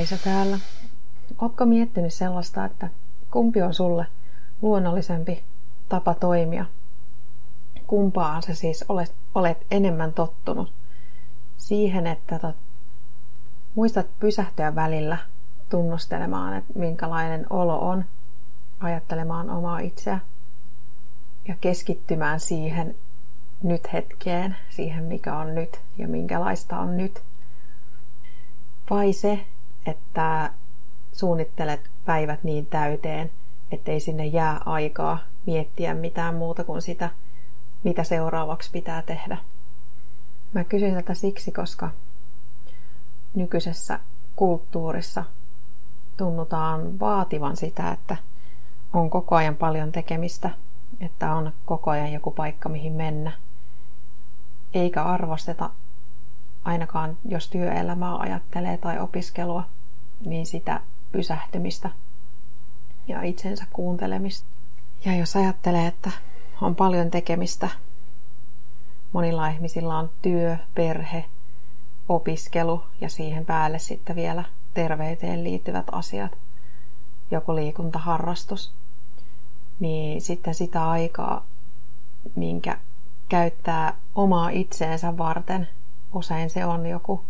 Kaisa täällä. Oletko miettinyt sellaista, että kumpi on sulle luonnollisempi tapa toimia? Kumpaan sä siis olet, olet enemmän tottunut? Siihen, että tot, muistat pysähtyä välillä tunnustelemaan, että minkälainen olo on, ajattelemaan omaa itseä ja keskittymään siihen nyt hetkeen, siihen mikä on nyt ja minkälaista on nyt. Vai se, että suunnittelet päivät niin täyteen, ettei sinne jää aikaa miettiä mitään muuta kuin sitä, mitä seuraavaksi pitää tehdä. Mä kysyn tätä siksi, koska nykyisessä kulttuurissa tunnutaan vaativan sitä, että on koko ajan paljon tekemistä, että on koko ajan joku paikka, mihin mennä. Eikä arvosteta, ainakaan jos työelämää ajattelee tai opiskelua, niin sitä pysähtymistä ja itsensä kuuntelemista. Ja jos ajattelee, että on paljon tekemistä, monilla ihmisillä on työ, perhe, opiskelu ja siihen päälle sitten vielä terveyteen liittyvät asiat, joku liikuntaharrastus, niin sitten sitä aikaa, minkä käyttää omaa itseensä varten, usein se on joku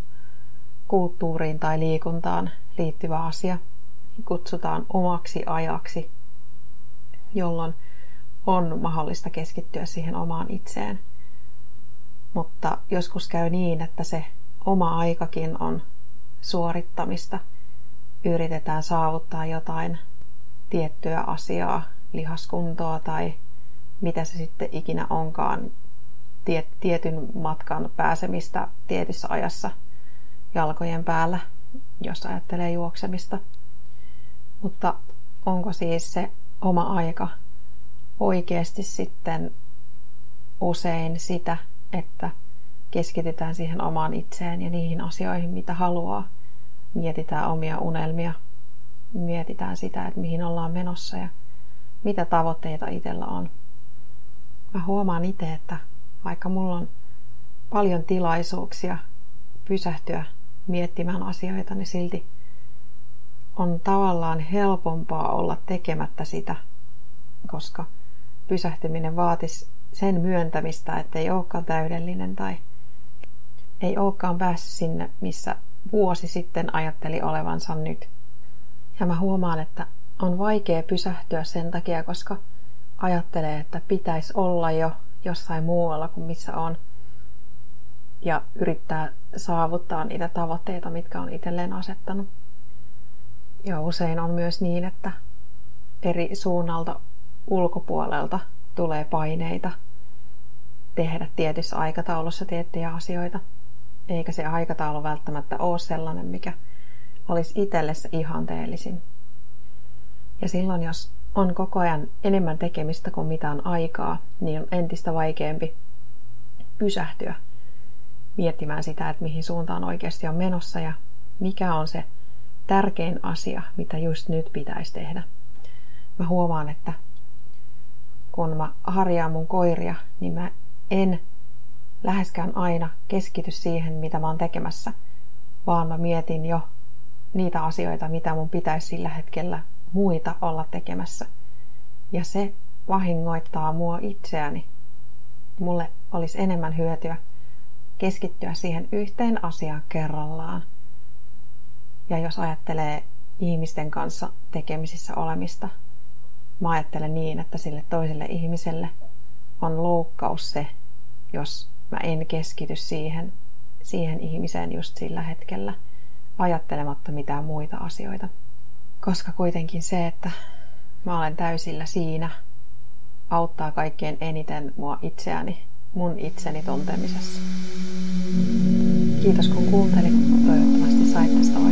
kulttuuriin tai liikuntaan liittyvä asia, kutsutaan omaksi ajaksi, jolloin on mahdollista keskittyä siihen omaan itseen. Mutta joskus käy niin, että se oma aikakin on suorittamista. Yritetään saavuttaa jotain tiettyä asiaa, lihaskuntoa tai mitä se sitten ikinä onkaan, tietyn matkan pääsemistä tietyssä ajassa jalkojen päällä, jos ajattelee juoksemista. Mutta onko siis se oma aika oikeasti sitten usein sitä, että keskitytään siihen omaan itseen ja niihin asioihin, mitä haluaa. Mietitään omia unelmia, mietitään sitä, että mihin ollaan menossa ja mitä tavoitteita itsellä on. Mä huomaan itse, että vaikka mulla on paljon tilaisuuksia pysähtyä miettimään asioita, niin silti on tavallaan helpompaa olla tekemättä sitä, koska pysähtyminen vaatisi sen myöntämistä, että ei olekaan täydellinen tai ei olekaan päässyt sinne, missä vuosi sitten ajatteli olevansa nyt. Ja mä huomaan, että on vaikea pysähtyä sen takia, koska ajattelee, että pitäisi olla jo jossain muualla kuin missä on. Ja yrittää saavuttaa niitä tavoitteita, mitkä on itselleen asettanut. Ja usein on myös niin, että eri suunnalta ulkopuolelta tulee paineita tehdä tietyssä aikataulussa tiettyjä asioita. Eikä se aikataulu välttämättä ole sellainen, mikä olisi itselle se ihanteellisin. Ja silloin, jos on koko ajan enemmän tekemistä kuin mitään aikaa, niin on entistä vaikeampi pysähtyä miettimään sitä, että mihin suuntaan oikeasti on menossa ja mikä on se tärkein asia, mitä just nyt pitäisi tehdä. Mä huomaan, että kun mä harjaan mun koiria, niin mä en läheskään aina keskity siihen, mitä mä oon tekemässä, vaan mä mietin jo niitä asioita, mitä mun pitäisi sillä hetkellä muita olla tekemässä. Ja se vahingoittaa mua itseäni. Mulle olisi enemmän hyötyä keskittyä siihen yhteen asiaan kerrallaan. Ja jos ajattelee ihmisten kanssa tekemisissä olemista, mä ajattelen niin, että sille toiselle ihmiselle on loukkaus se, jos mä en keskity siihen, siihen ihmiseen just sillä hetkellä, ajattelematta mitään muita asioita. Koska kuitenkin se, että mä olen täysillä siinä, auttaa kaikkein eniten mua itseäni, mun itseni tuntemisessa. Kiitos kun kuuntelit. Toivottavasti sait tästä.